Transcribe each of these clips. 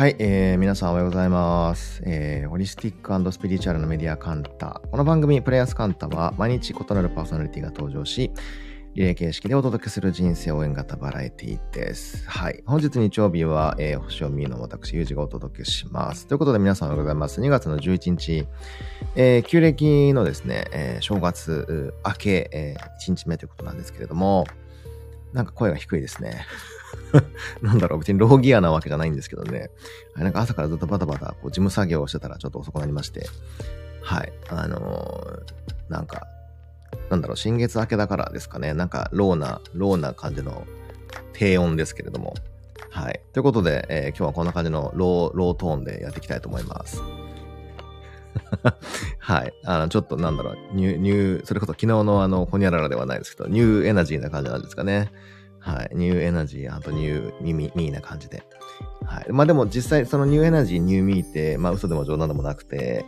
はい、えー、皆さんおはようございます。えー、ホリスティックスピリチュアルのメディアカンタ。この番組、プレイヤースカンタは、毎日異なるパーソナリティが登場し、リレー形式でお届けする人生応援型バラエティです。はい。本日日曜日は、えー、星を見るの私、ゆうじがお届けします。ということで皆さんおはようございます。2月の11日、えー、旧暦のですね、えー、正月明け、え、1日目ということなんですけれども、なんか声が低いですね。なんだろう、別にローギアなわけじゃないんですけどね。なんか朝からずっとバタバタ、こう、事務作業をしてたらちょっと遅くなりまして。はい。あのー、なんか、なんだろう、新月明けだからですかね。なんか、ローな、ローな感じの低音ですけれども。はい。ということで、えー、今日はこんな感じのロー、ロートーンでやっていきたいと思います。はい。あの、ちょっとなんだろう、 new、new、それこそ昨日のあの、ホニャララではないですけど、ニューエナジーな感じなんですかね。はい。 new energy、あと new me me、me な感じで。はい。まあでも実際その new energy、new me って、まあ嘘でも冗談でもなくて、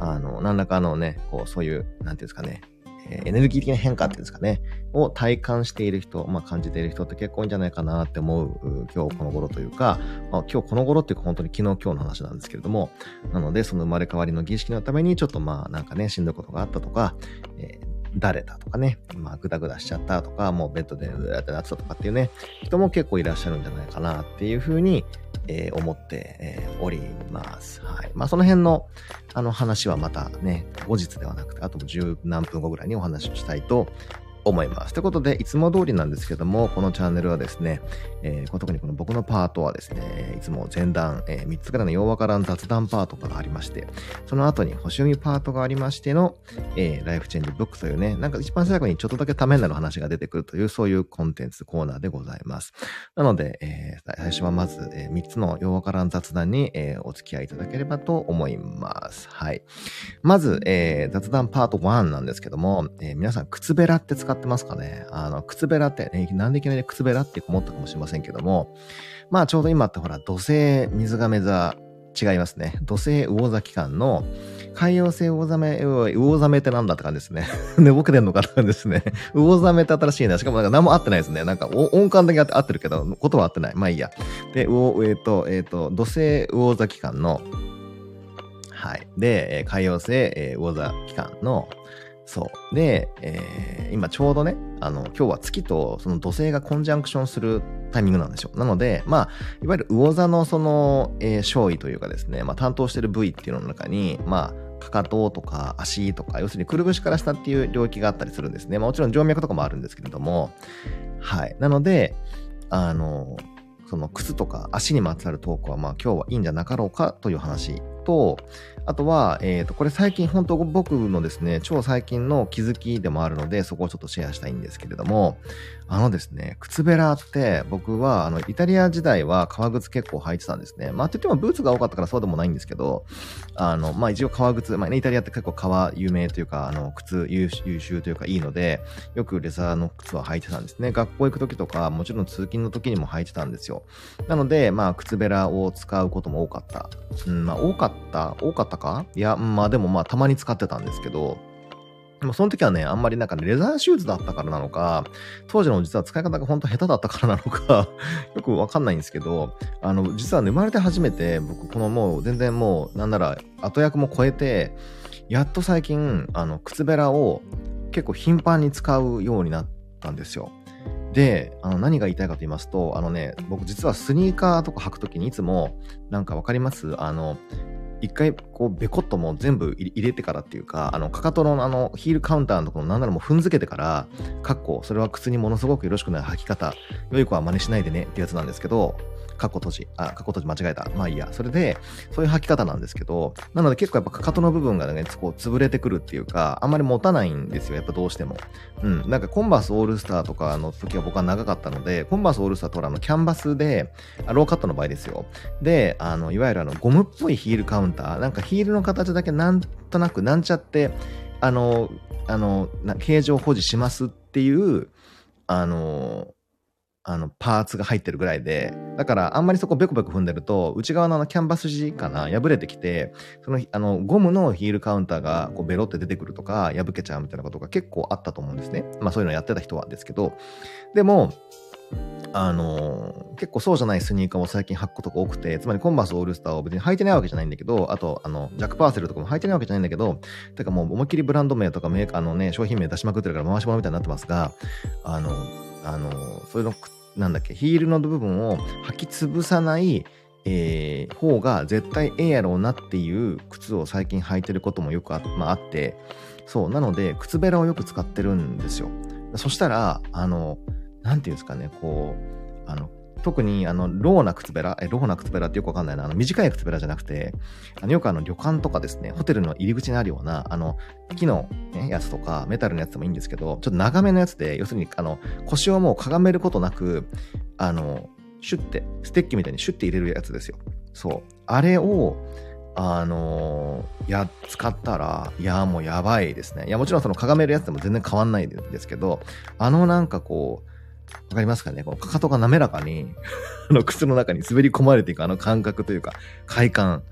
あの、何らかのね、こう、そういう、なんていうんですかね、えー、エネルギー的な変化っていうんですかね、を体感している人、まあ感じている人って結構多いんじゃないかなって思う、今日この頃というか、まあ今日この頃っていうか本当に昨日今日の話なんですけれども、なのでその生まれ変わりの儀式のためにちょっとまあなんかね、しんどいことがあったとか、えーだれたとかね、まあ、ぐだぐだしちゃったとか、もうベッドでうやってなってたとかっていうね、人も結構いらっしゃるんじゃないかなっていうふうに、えー、思って、えー、おります。はい。まあ、その辺の、あの話はまたね、後日ではなくて、あと十何分後ぐらいにお話をしたいと思います。ということで、いつも通りなんですけども、このチャンネルはですね、えー、特にこの僕のパートはですね、いつも前段、えー、3つぐらのようわからん雑談パートがありまして、その後に星読みパートがありましての、えー、ライフチェンジブックというね、なんか一番最後にちょっとだけためになる話が出てくるという、そういうコンテンツコーナーでございます。なので、えー、最初はまず、えー、3つのようわからん雑談に、えー、お付き合いいただければと思います。はい。まず、えー、雑談パート1なんですけども、えー、皆さん、靴べらって使ってますかねあの、靴べらって、ね、なんでいきなり靴べらって思ったかもしれませんけども、まあちょうど今ってほら、土星水亀座違いますね。土星魚座期間の海洋性魚ザメ、魚ザメってなんだって感じですね。寝ぼけてんのかって感じですね。魚ザメって新しいな。しかもなんか何も合ってないですね。なんか音感だけ合ってるけど、言葉合ってない。まあいいや。で、魚、えっ、ー、と、えっ、ー、と、土星魚座期間の、はい。で、海洋性魚座期間の、そう。で、えー、今ちょうどね、あの、今日は月とその土星がコンジャンクションするタイミングなんですよ。なので、まあ、いわゆる魚座のその、えー、勝位というかですね、まあ、担当してる部位っていうのの中に、まあ、かかととか足とか、要するにくるぶしから下っていう領域があったりするんですね。まあ、もちろん静脈とかもあるんですけれども、はい。なので、あの、その靴とか足にまつわるトークは、まあ今日はいいんじゃなかろうかという話と、あとは、えっ、ー、と、これ最近、本当僕のですね、超最近の気づきでもあるので、そこをちょっとシェアしたいんですけれども、あのですね、靴べらって、僕は、あの、イタリア時代は革靴結構履いてたんですね。まあ、って言ってもブーツが多かったからそうでもないんですけど、あの、まあ、一応革靴、まあね、イタリアって結構革有名というか、あの、靴優秀というかいいので、よくレザーの靴は履いてたんですね。学校行く時とか、もちろん通勤の時にも履いてたんですよ。なので、まあ、靴べらを使うことも多かった。うん、まあ、多かった多かったか？いや、まあでもまあたまに使ってたんですけど、でもその時はね、あんまりなんかレザーシューズだったからなのか、当時の実は使い方が本当下手だったからなのか、よくわかんないんですけど、あの、実は、生まれて初めて、僕このもう全然もう、なんなら後役も超えて、やっと最近、あの、靴べらを結構頻繁に使うようになったんですよ。で、あの何が言いたいかと言いますと、あのね、僕実はスニーカーとか履くときにいつも、なんかわかります？あの、一回こうベコッともう全部入れてからっていうか、あの、かかとのあの、ヒールカウンターのところなんならもう踏んづけてから、かっこ、それは靴にものすごくよろしくない履き方、良い子は真似しないでねってやつなんですけど、かっこ閉じ、あ、かっこ閉じ間違えた。まあいいや。それで、そういう履き方なんですけど、なので結構やっぱかかとの部分がね、こう潰れてくるっていうか、あんまり持たないんですよ。やっぱどうしても。うん。なんかコンバースオールスターとかの時は僕は長かったので、コンバースオールスターとらのキャンバスで、あローカットの場合ですよ。で、あの、いわゆるあの、ゴムっぽいヒールカウンター、なんかヒールの形だけなんとなくなんちゃって、あの、あの、形状保持しますっていう、あの、あの、パーツが入ってるぐらいで、だからあんまりそこベコベコ踏んでると、内側のあのキャンバス地かな、破れてきて、その、あの、ゴムのヒールカウンターがこうベロって出てくるとか、破けちゃうみたいなことが結構あったと思うんですね。まあそういうのやってた人はですけど、でも、あの、結構そうじゃないスニーカーを最近履くことが多くて、つまりコンバースオールスターを別に履いてないわけじゃないんだけど、あと、あの、ジャックパーセルとかも履いてないわけじゃないんだけど、てかもう思いっきりブランド名とかメーカーのね、商品名出しまくってるから回し物みたいになってますが、あの、あの、それの、なんだっけ、ヒールの部分を履き潰さない、えー、方が絶対ええやろうなっていう靴を最近履いてることもよくあ,、まあ、あって、そう、なので、靴べらをよく使ってるんですよ。そしたら、あの、なんていうんですかね、こう、あの、特にあのローな靴べら、えローな靴べらってよくわかんないな、あの短い靴べらじゃなくて、あのよくあの旅館とかですね、ホテルの入り口にあるような、あの木の、ね、やつとかメタルのやつでもいいんですけど、ちょっと長めのやつで、要するにあの腰をもうかがめることなく、あの、シュッて、ステッキみたいにシュッて入れるやつですよ。そう。あれを、あのー、や、使ったら、いや、もうやばいですね。いや、もちろんそのかがめるやつでも全然変わんないんですけど、あのなんかこう、わかりますかね？このかかとが滑らかに あの靴の中に滑り込まれていくあの感覚というか、快感。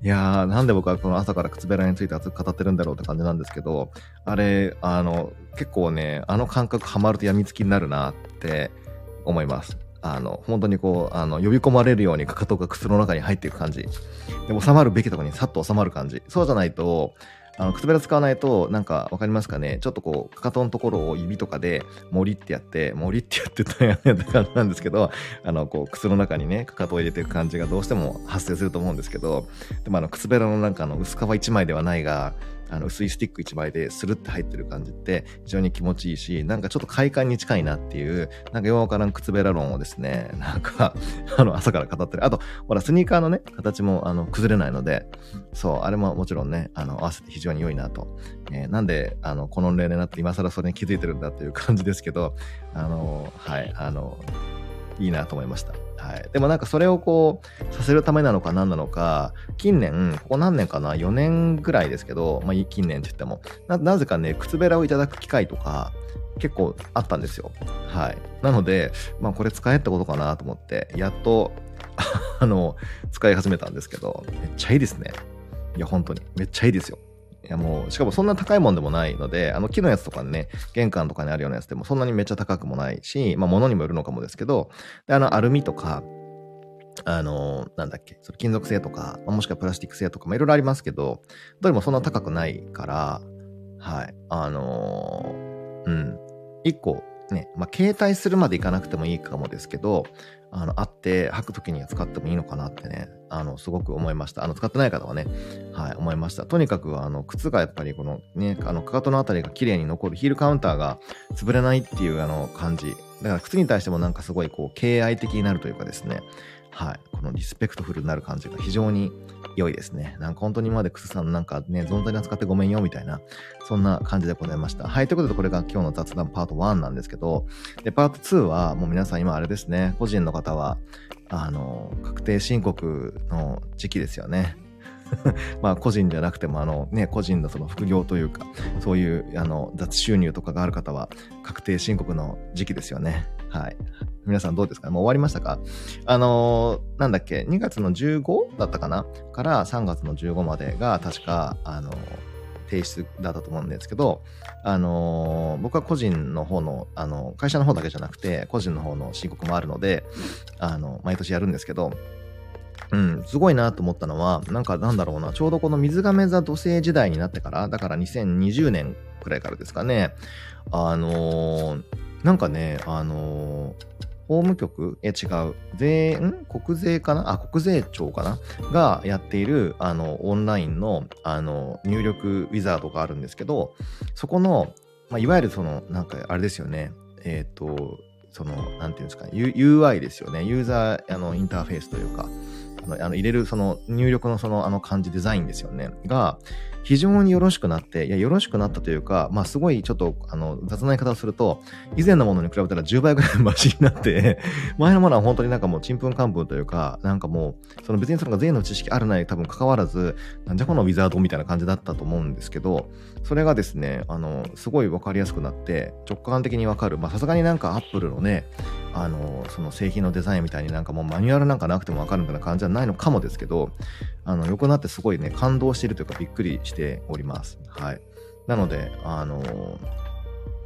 いやー、なんで僕はこの朝から靴べらについて熱く語ってるんだろうって感じなんですけど、あれ、あの、結構ね、あの感覚ハマると病みつきになるなって思います。あの、本当にこう、あの、呼び込まれるようにかかとが靴の中に入っていく感じ。で、収まるべきとこにさっと収まる感じ。そうじゃないと、あの、靴べら使わないと、なんか、分かりますかね？ちょっとこう、かかとのところを指とかで、森ってやって、森ってやってたやった感じなんですけど、あの、こう、靴の中にね、かかとを入れていく感じがどうしても発生すると思うんですけど、でもあの、靴べらのなんかあの、薄皮一枚ではないが、あの薄いスティック1枚でスルって入ってる感じって非常に気持ちいいし、なんかちょっと快感に近いなっていう、なんかようわからん靴べら論をですね、なんか、あの、朝から語ってる。あと、ほら、スニーカーのね、形もあの崩れないので、そう、あれももちろんね、あの、合わせて非常に良いなと。えー、なんで、あの、この例になって今更それに気づいてるんだっていう感じですけど、あの、はい、あの、いいなと思いました。はい。でもなんかそれをこう、させるためなのか何なのか、近年、ここ何年かな ?4 年ぐらいですけど、まあ近年って言っても、な、なぜかね、靴べらをいただく機会とか、結構あったんですよ。はい。なので、まあこれ使えってことかなと思って、やっとあの、使い始めたんですけど、めっちゃいいですね。いや、本当に。めっちゃいいですよ。いやもう、しかもそんな高いもんでもないので、あの木のやつとかね、玄関とかにあるようなやつでもそんなにめっちゃ高くもないし、まあ物にもよるのかもですけど、であのアルミとか、あの、なんだっけ、それ金属製とか、もしくはプラスチック製とか、もいろいろありますけど、どれもそんな高くないから、はい、あのうん、1個ね、まあ携帯するまでいかなくてもいいかもですけど、あの、あって履くときには使ってもいいのかなってね、あの、すごく思いました。あの、使ってない方はね、はい、思いました。とにかく、あの、靴がやっぱりこのね、あの、かかとのあたりが綺麗に残る、ヒールカウンターが潰れないっていうあの感じ。だから靴に対してもなんかすごいこう、敬愛的になるというかですね、はい、このリスペクトフルになる感じが非常に良いですね。なんか本当に今まで靴さんなんかね、存在に扱ってごめんよみたいな、そんな感じでございました。はい、ということでこれが今日の雑談パート1なんですけど、で、パート2はもう皆さん今あれですね、個人の方は、あの、確定申告の時期ですよね。まあ個人じゃなくてもあのね、個人のその副業というか、そういうあの雑収入とかがある方は確定申告の時期ですよね。はい。皆さんどうですか？もう終わりましたか？あのー、なんだっけ ?2 月の15だったかな？から3月の15までが確か、あのー、提出だったと思うんですけど、あのー、僕は個人の方の、あの、会社の方だけじゃなくて、個人の方の申告もあるので、あの、毎年やるんですけど、うん、すごいなと思ったのは、なんかなんだろうな、ちょうどこの水亀座土星時代になってから、だから2020年くらいからですかね、あのー、なんかね、あの、法務局？え、違う。税、ん？国税かな？あ、国税庁かな？がやっている、あの、オンラインの、あの、入力ウィザードがあるんですけど、そこの、まあ、いわゆるその、なんか、あれですよね。えっ、ー、と、その、なんていうんですか、U、UI ですよね。ユーザー、あの、インターフェースというか、あの、あの入れる、その、入力のその、あの感じ、デザインですよね。が、非常によろしくなって、いや、よろしくなったというか、まあ、すごいちょっと、あの、雑な言い方をすると、以前のものに比べたら10倍ぐらいマシになって 前のものは本当になんかもう、ちんぷんかんぷんというか、なんかもう、その別にその税の知識あるない多分関わらず、なんじゃこのウィザードみたいな感じだったと思うんですけど、それがですね、あの、すごいわかりやすくなって、直感的にわかる。まあ、さすがになんかアップルのね、あの、その製品のデザインみたいになんかもうマニュアルなんかなくてもわかるみたいな感じじゃないのかもですけど、あの、良くなってすごいね、感動してるというかびっくりしてております。はい。なので、あの、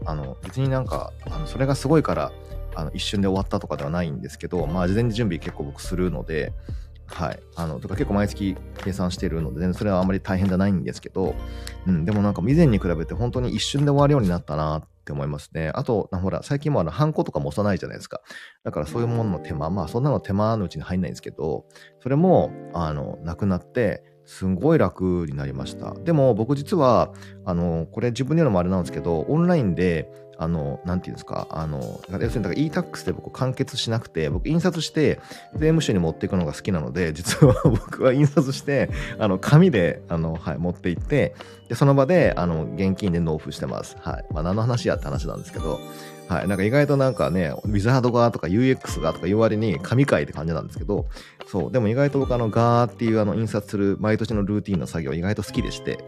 あの、別になんか、あのそれがすごいから、あの一瞬で終わったとかではないんですけど、まあ事前に準備結構僕するので、はい。あの、とか結構毎月計算しているので、ね、それはあんまり大変じゃないんですけど、うん、でもなんか以前に比べて本当に一瞬で終わるようになったなって思いますね。あと、ほら、最近もあの、ハンコとかも押さないじゃないですか。だからそういうものの手間、まあそんなの手間のうちに入んないんですけど、それも、あの、なくなって、すごい楽になりました。でも僕実は、あの、これ自分で言うのもあれなんですけど、オンラインで、あの、なんていうんですか、あの、要するにだから e-tax で僕完結しなくて、僕印刷して税務署に持っていくのが好きなので、実は 僕は印刷して、あの、紙で、あの、はい、持って行って、で、その場で、あの、現金で納付してます。はい。まあ、何の話やって話なんですけど、はい。なんか意外となんかね、ウィザード側とか UX がとか言う割に神回って感じなんですけど、そう。でも意外と僕あのガーっていうあの印刷する毎年のルーティンの作業意外と好きでして、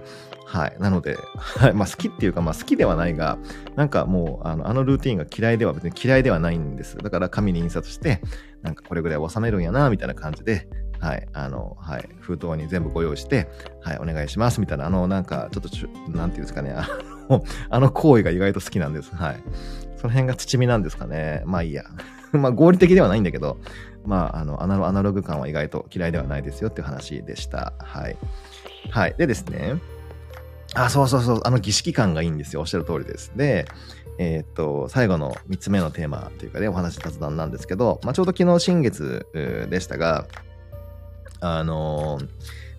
はい。なので、はい。まあ好きっていうか、まあ好きではないが、なんかもうあのあのルーティンが嫌いでは別に嫌いではないんです。だから紙に印刷して、なんかこれぐらい収めるんやな、みたいな感じで、はい、あの、はい、封筒に全部ご用意して、はい、お願いします、みたいな、あの、なんか、ちょっとちなんていうんですかね、あの、あの行為が意外と好きなんです。はい。その辺が土見なんですかね。まあいいや。まあ合理的ではないんだけど、まあ、あの、アナログ感は意外と嫌いではないですよっていう話でした。はい。はい。でですね。あ、そうそうそう。あの儀式感がいいんですよ。おっしゃる通りです。で、えー、っと、最後の3つ目のテーマというかね、お話雑談なんですけど、まあ、ちょうど昨日新月でしたが、あのー、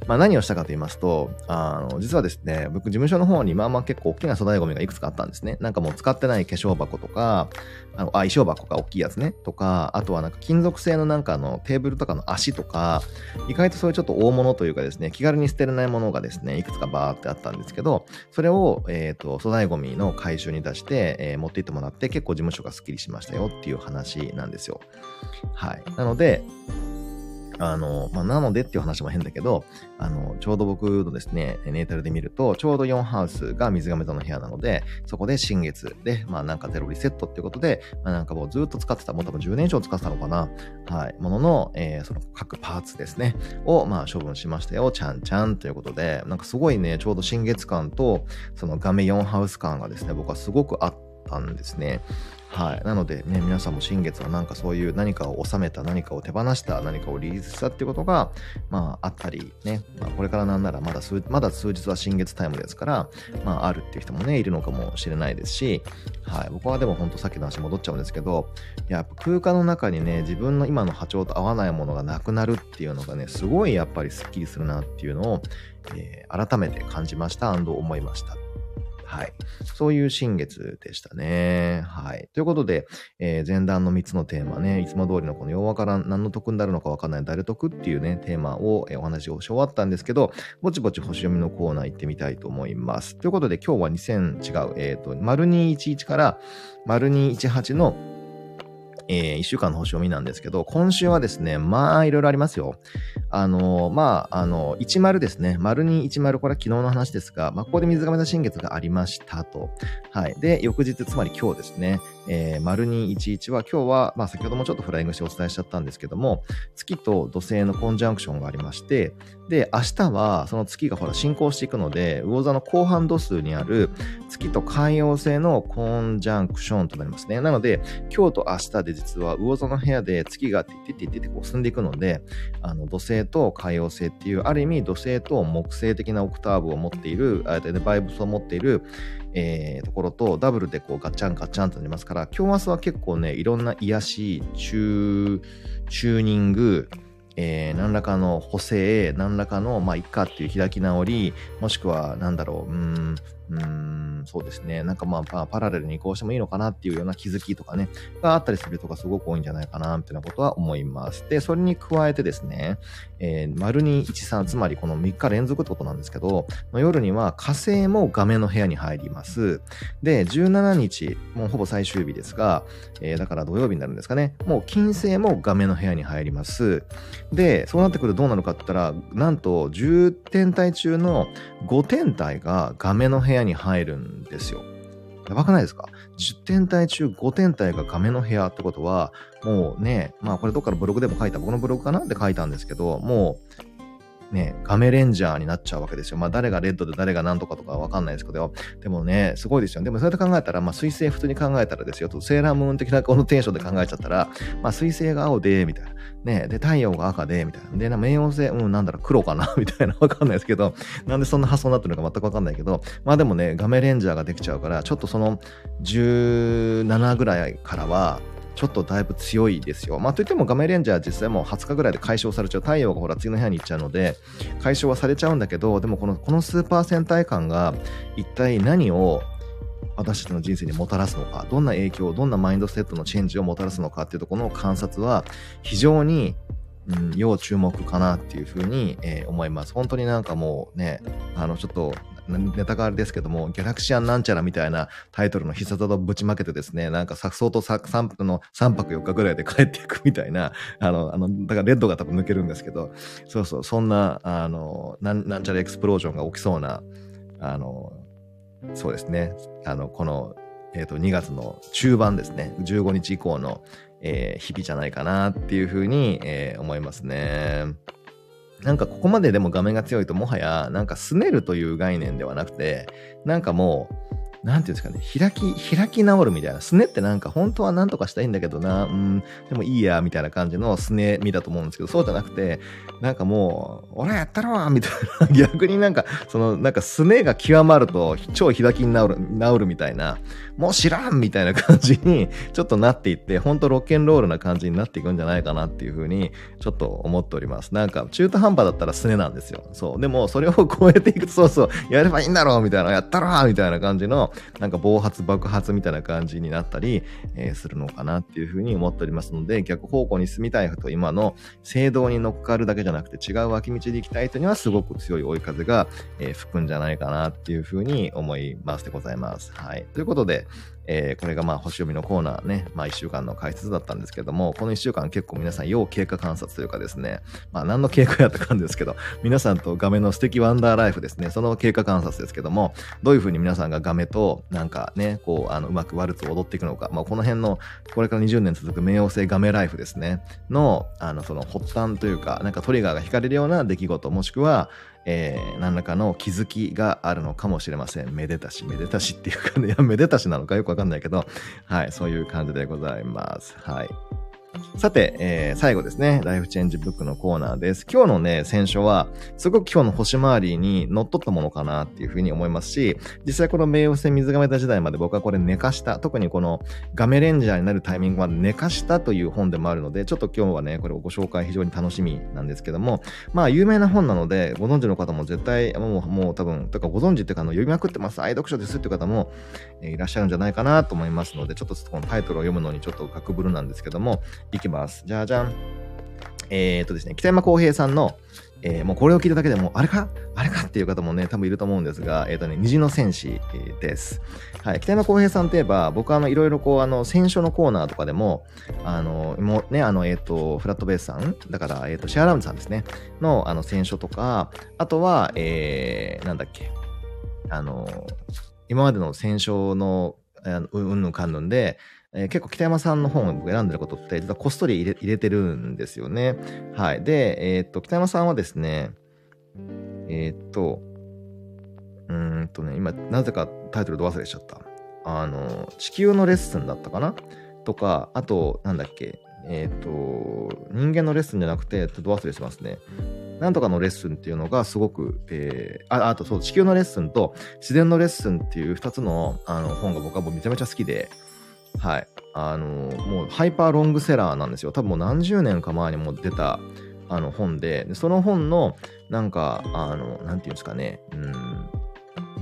まあ、何をしたかと言いますと、あの、実はですね、僕事務所の方にまあまあ結構大きな粗大ゴミがいくつかあったんですね。なんかもう使ってない化粧箱とか、あの、あ、衣装箱か大きいやつね。とか、あとはなんか金属製のなんかのテーブルとかの足とか、意外とそういうちょっと大物というかですね、気軽に捨てれないものがですね、いくつかバーってあったんですけど、それを、えっ、ー、と、粗大ゴミの回収に出して、えー、持って行ってもらって結構事務所がスッキリしましたよっていう話なんですよ。はい。なので、あの、まあ、なのでっていう話も変だけど、あの、ちょうど僕のですね、ネータルで見ると、ちょうど4ハウスが水亀座の部屋なので、そこで新月で、まあなんかゼロリセットっていうことで、まあなんかもうずっと使ってた、もう多分10年以上使ってたのかな、はい、ものの、えー、その各パーツですね、を、まあ処分しましたよ、ちゃんちゃんということで、なんかすごいね、ちょうど新月感と、その画面4ハウス感がですね、僕はすごくあってたんですね。はい。なのでね、皆さんも新月はなんかそういう何かを収めた、何かを手放した、何かをリリースしたっていうことが、まああったりね、まあこれからなんならまだ数、まだ数日は新月タイムですから、まああるっていう人もね、いるのかもしれないですし、はい。僕はでも本当さっきの話戻っちゃうんですけど、やっぱ空間の中にね、自分の今の波長と合わないものがなくなるっていうのがね、すごいやっぱりスッキリするなっていうのを、えー、改めて感じました、思いました。はい。そういう新月でしたね。はい。ということで、えー、前段の3つのテーマね、いつも通りのこの弱から何の得になるのかわかんない誰得っていうね、テーマを、え、お話をし終わったんですけど、ぼちぼち星読みのコーナー行ってみたいと思います。ということで、今日は2000違う、えっ、ー、と、丸211から丸218のえー、1週間の星読みなんですけど、今週はですね、まあ、いろいろありますよ。あのー、まあ、あのー、10ですね。丸に10、これは昨日の話ですが、まあ、ここで水亀座新月がありましたと。はい。で、翌日、つまり今日ですね。えー、丸211は今日は、まあ、先ほどもちょっとフライングしてお伝えしちゃったんですけども、月と土星のコンジャンクションがありまして、で、明日はその月がほら進行していくので、魚座の後半度数にある月と海洋星のコンジャンクションとなりますね。なので、今日と明日で実は魚座の部屋で月がティティティティこう進んでいくので、あの土星と海洋星っていう、ある意味土星と木星的なオクターブを持っている、あバイブスを持っている、えー、ところとダブルでこうガチャンガチャンとなりますから、今日明日は結構ね、いろんな癒し、チューニング、えー、何らかの補正、何らかの、まあ、いっかっていう開き直り、もしくは、なんだろう、うん、そうですね。なんかまあ、パラレルに移行してもいいのかなっていうような気づきとかね、があったりするとかすごく多いんじゃないかな、みたいなことは思います。で、それに加えてですね、えー、丸に13、つまりこの3日連続ってことなんですけど、夜には火星も画面の部屋に入ります。で、17日、もうほぼ最終日ですが、えー、だから土曜日になるんですかね、もう金星も画面の部屋に入ります。で、そうなってくるとどうなるかって言ったら、なんと10天体中の5天体が画面の部屋屋に入るんですよ。やばくないですか ?10 天体中5天体が画面の部屋ってことは、もうね、まあこれどっかのブログでも書いた、僕のブログかな？って書いたんですけど、もうね、ガメレンジャーになっちゃうわけですよ。まあ誰がレッドで誰が何とかとかわかんないですけど、でもね、すごいですよ。でもそれで考えたら、まあ水星普通に考えたらですよ、とセーラームーン的なこのテンションで考えちゃったら、まあ水星が青で、みたいな。ね、で、太陽が赤で、みたいな。で、な冥王星、うん、なんだろ、黒かな？みたいな。わかんないですけど、なんでそんな発想になってるのか全くわかんないけど、まあでもね、ガメレンジャーができちゃうから、ちょっとその17ぐらいからは、ちょっとだいぶ強いですよ。まあといっても画面レンジャー実際もう20日ぐらいで解消されちゃう。太陽がほら次の部屋に行っちゃうので、解消はされちゃうんだけど、でもこのこのスーパー戦隊感が一体何を私たちの人生にもたらすのか、どんな影響、どんなマインドセットのチェンジをもたらすのかっていうところの観察は非常にうん、要注目かなっていうふうに、えー、思います。本当になんかもうね、あの、ちょっとネタがあれですけども、ギャラクシアンなんちゃらみたいなタイトルの必殺技をぶちまけてですね、なんか作相と 3, の3泊4日ぐらいで帰っていくみたいな、あの、あの、だからレッドが多分抜けるんですけど、そうそう、そんな、あの、なんなんちゃらエクスプロージョンが起きそうな、あの、そうですね、あの、この、えっ、ー、と、2月の中盤ですね、15日以降の、えー、日々じゃないかなっていうふうに、えー、思いますね。なんかここまででも画面が強いともはやなんか拗ねるという概念ではなくてなんかもうなんていうんですかね、開き、開き直るみたいな。すねってなんか本当は何とかしたいんだけどな、うん、でもいいや、みたいな感じのすねみだと思うんですけど、そうじゃなくて、なんかもう、俺やったろみたいな。逆になんか、その、なんかすねが極まると、超開きに直る、直るみたいな、もう知らんみたいな感じに、ちょっとなっていって、本当ロッケンロールな感じになっていくんじゃないかなっていうふうに、ちょっと思っております。なんか、中途半端だったらすねなんですよ。そう。でも、それを超えていくと、そうそう、やればいいんだろうみたいな、やったろみたいな感じの、なんか暴発爆発みたいな感じになったり、えー、するのかなっていうふうに思っておりますので、逆方向に進みたい人今の制度に乗っかるだけじゃなくて違う脇道で行きたい人にはすごく強い追い風が、えー、吹くんじゃないかなっていうふうに思いますでございます。はい。ということで、えー、これがまあ星読みのコーナーね、まあ1週間の解説だったんですけども、この1週間結構皆さん要経過観察というかですね、まあ何の経過やったかんですけど、皆さんと画面の素敵ワンダーライフですね、その経過観察ですけども、どういうふうに皆さんが画面となんかね、こう、あの、うまくワルツを踊っていくのか、まあこの辺の、これから20年続く冥王星画面ライフですね、の、あの、その発端というか、なんかトリガーが引かれるような出来事、もしくは、えー、何らかの気づきがあるのかもしれません。めでたし、めでたしっていうかね、いや、めでたしなのかよくわかんないけど、はい、そういう感じでございます。はい。さて、えー、最後ですね。ライフチェンジブックのコーナーです。今日のね、選書は、すごく今日の星回りに乗っ取ったものかなっていうふうに思いますし、実際この冥王星水亀座時代まで僕はこれ寝かした、特にこのガメレンジャーになるタイミングまで寝かしたという本でもあるので、ちょっと今日はね、これをご紹介非常に楽しみなんですけども、まあ有名な本なので、ご存知の方も絶対、もう、もう多分、とかご存知っていうか、あの読みまくってます、愛読書ですっていう方も、えー、いらっしゃるんじゃないかなと思いますので、ちょっとこのタイトルを読むのにちょっと格ぶるなんですけども、いきます。じゃじゃん。えー、っとですね、北山康平さんの、えー、もうこれを聞いただけでも、あれか？あれかっていう方もね、多分いると思うんですが、えっ、とね、虹の戦士です。はい。北山康平さんといえば、僕はあの、いろいろこう、あの、選書のコーナーとかでも、あの、もうね、あの、えっ、と、フラットベースさん、だから、えっ、と、シェアラウンドさんですね、の、あの、選書とか、あとは、えー、なんだっけ、あの、今までの選書の、うんぬんかんぬんで、えー、結構北山さんの本を選んでることって、実はこっそり入れ入れてるんですよね。はい。で、えー、っと、北山さんはですね、えー、っと、うんとね、今、なぜかタイトルど忘れしちゃった。あの、地球のレッスンだったかな？とか、あと、なんだっけ、えっ、と、人間のレッスンじゃなくて、ちょっと忘れしますね。なんとかのレッスンっていうのがすごく、えー、あ、あとそう、地球のレッスンと自然のレッスンっていう二つのあの本が僕はもうめちゃめちゃ好きで、はい。あのもうハイパーロングセラーなんですよ。多分もう何十年か前にも出たあの本で、でその本の、なんか、あの、なんていうんですかね、うん、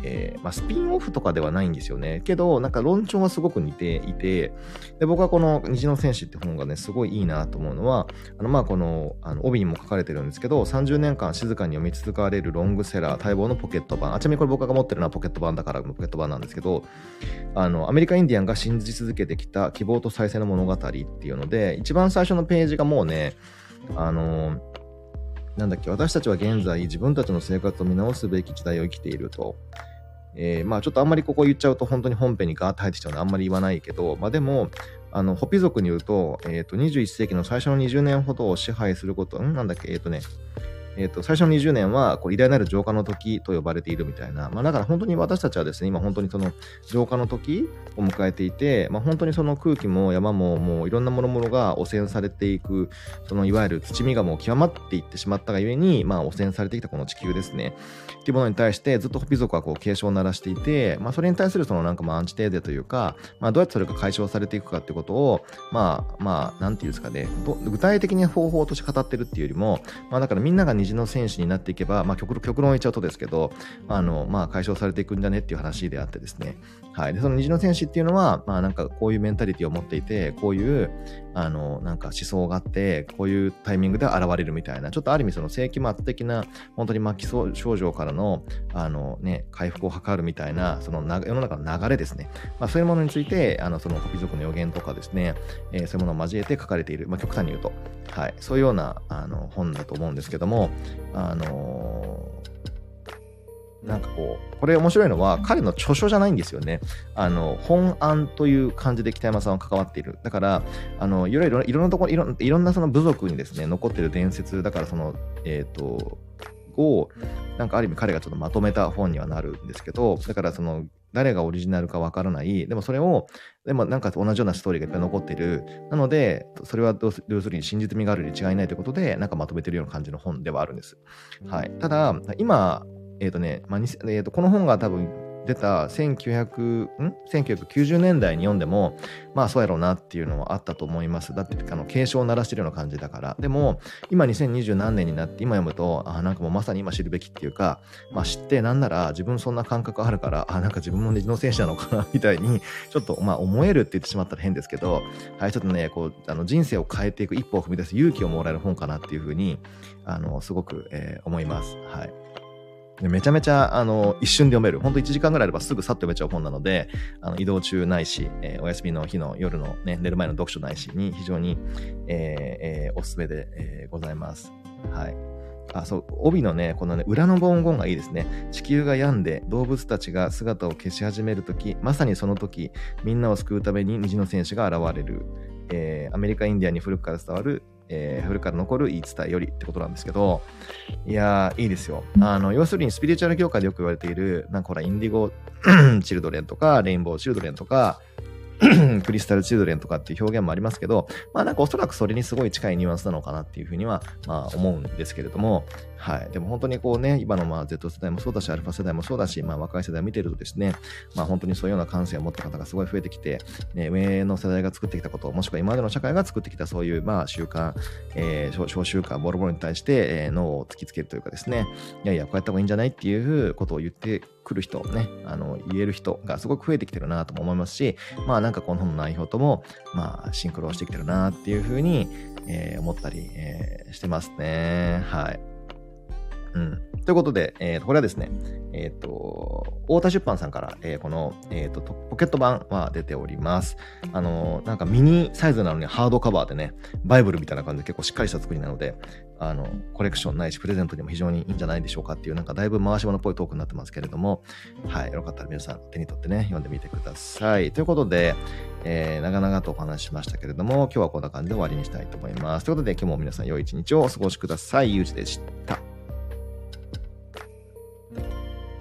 えー、まあ、スピンオフとかではないんですよね。けど、なんか論調はすごく似ていて、で僕はこの虹の戦士って本がね、すごいいいなと思うのは、あのまあこのあの帯にも書かれてるんですけど、30年間静かに読み続かれるロングセラー待望のポケット版。あちなみにこれ僕が持ってるのはポケット版だからポケット版なんですけど、あの、アメリカインディアンが信じ続けてきた希望と再生の物語っていうので、一番最初のページがもうね、あのなんだっけ、私たちは現在自分たちの生活を見直すべき時代を生きていると。えー、まあちょっとあんまりここ言っちゃうと本当に本編にガーッと入ってきちゃうのであんまり言わないけど、まあでも、あの、ホピ族に言うと、えっ、ー、と、21世紀の最初の20年ほどを支配すること、ん？なんだっけ、えっ、ー、とね、えっ、と、最初の20年は、こう、偉大なる浄化の時と呼ばれているみたいな。まあ、だから本当に私たちはですね、今本当にその浄化の時を迎えていて、まあ、本当にその空気も山ももういろんなものものが汚染されていく、そのいわゆる土見がもう極まっていってしまったがゆえに、まあ、汚染されてきたこの地球ですね。っていうものに対して、ずっとホピ族はこう、警鐘を鳴らしていて、まあ、それに対するそのなんかまあ、アンチテーゼというか、まあ、どうやってそれが解消されていくかってことを、まあ、まあ、なんていうんですかね、具体的に方法として語ってるっていうよりも、まあ、だからみんなが虹の戦士になっていけば、まあ、極極論言っちゃうとですけど、あの、まあ、解消されていくんじゃねっていう話であってですね。はい。で、その虹の戦士っていうのは、まあ、なんかこういうメンタリティを持っていて、こういう、あの、なんか思想があって、こういうタイミングで現れるみたいな、ちょっとある意味その世紀末的な、本当に末期症状からの、あのね、回復を図るみたいな、その世の中の流れですね。まあ、そういうものについて、あの、そのコピ族の予言とかですね、えー、そういうものを交えて書かれている、まあ、極端に言うと、はい。そういうような、あの、本だと思うんですけども、あのーなんかこう、これ面白いのは、彼の著書じゃないんですよね。あの、本案という感じで北山さんは関わっている。だから、あの、いろいろ、いろんなところ、いろいろんなその部族にですね、残ってる伝説、だからその、えっ、ー、と、を、なんかある意味彼がちょっとまとめた本にはなるんですけど、だからその、誰がオリジナルかわからない。でもそれを、でもなんか同じようなストーリーがいっぱい残っている。なので、それは要するに真実味があるに違いないということで、なんかまとめてるような感じの本ではあるんです。はい。ただ、今、えっ、ー、とね、まあえーと、この本が多分出た1900ん？1990年代に読んでもまあそうやろうなっていうのはあったと思います。だってあの警鐘を鳴らしてるような感じだから。でも今2020何年になって今読むとあなんかもうまさに今知るべきっていうかまあ知ってなんなら自分そんな感覚あるからあなんか自分も虹の戦士なのかな みたいにちょっとまあ思えるって言ってしまったら変ですけどはいちょっとねこうあの人生を変えていく一歩を踏み出す勇気をもらえる本かなっていうふうにあのすごく、えー、思います。はい。めちゃめちゃ、あの、一瞬で読める。ほんと1時間ぐらいあればすぐさっと読めちゃう本なので、あの移動中ないし、えー、お休みの日の夜のね、寝る前の読書ないしに非常に、えーえー、おすすめで、えー、ございます。はい。あ、そう、帯のね、このね、裏の文言がいいですね。地球が病んで動物たちが姿を消し始めるとき、まさにその時、みんなを救うために虹の戦士が現れる。えー、アメリカ、インディアに古くから伝わるえー、古から残る言い伝えよりってことなんですけど、いやー、いいですよ。あの、要するにスピリチュアル業界でよく言われている、なんかほら、インディゴ チルドレンとか、レインボーチルドレンとか、クリスタルチルドレンとかっていう表現もありますけど、まあなんかおそらくそれにすごい近いニュアンスなのかなっていうふうには、まあ思うんですけれども、はい。でも本当にこうね、今のまあ Z 世代もそうだし、アルファ世代もそうだし、まあ若い世代を見てるとですね、まあ本当にそういうような感性を持った方がすごい増えてきて、ね、上の世代が作ってきたこと、もしくは今までの社会が作ってきたそういうまあ習慣、えー、小習慣、ボロボロに対して、え、脳を突きつけるというかですね、いやいや、こうやった方がいいんじゃないっていうことを言ってくる人、ね、あの、言える人がすごく増えてきてるなとも思いますし、まあなんかこの本の内容とも、まあシンクロしてきてるなっていうふうに、えー、思ったり、えー、してますね。はい。うん。ということで、えー、これはですね、えっ、ー、と、太田出版さんから、えー、この、えっ、ー、と、ポケット版は出ております。あのなんかミニサイズなのにハードカバーでね、バイブルみたいな感じで結構しっかりした作りなので、あの、コレクションないし、プレゼントにも非常にいいんじゃないでしょうかっていう、なんかだいぶ回し物っぽいトークになってますけれども、はい、よかったら皆さん手に取ってね、読んでみてください。ということで、えー、長々とお話ししましたけれども、今日はこんな感じで終わりにしたいと思います。ということで、今日も皆さん良い一日をお過ごしください。ゆうじでした。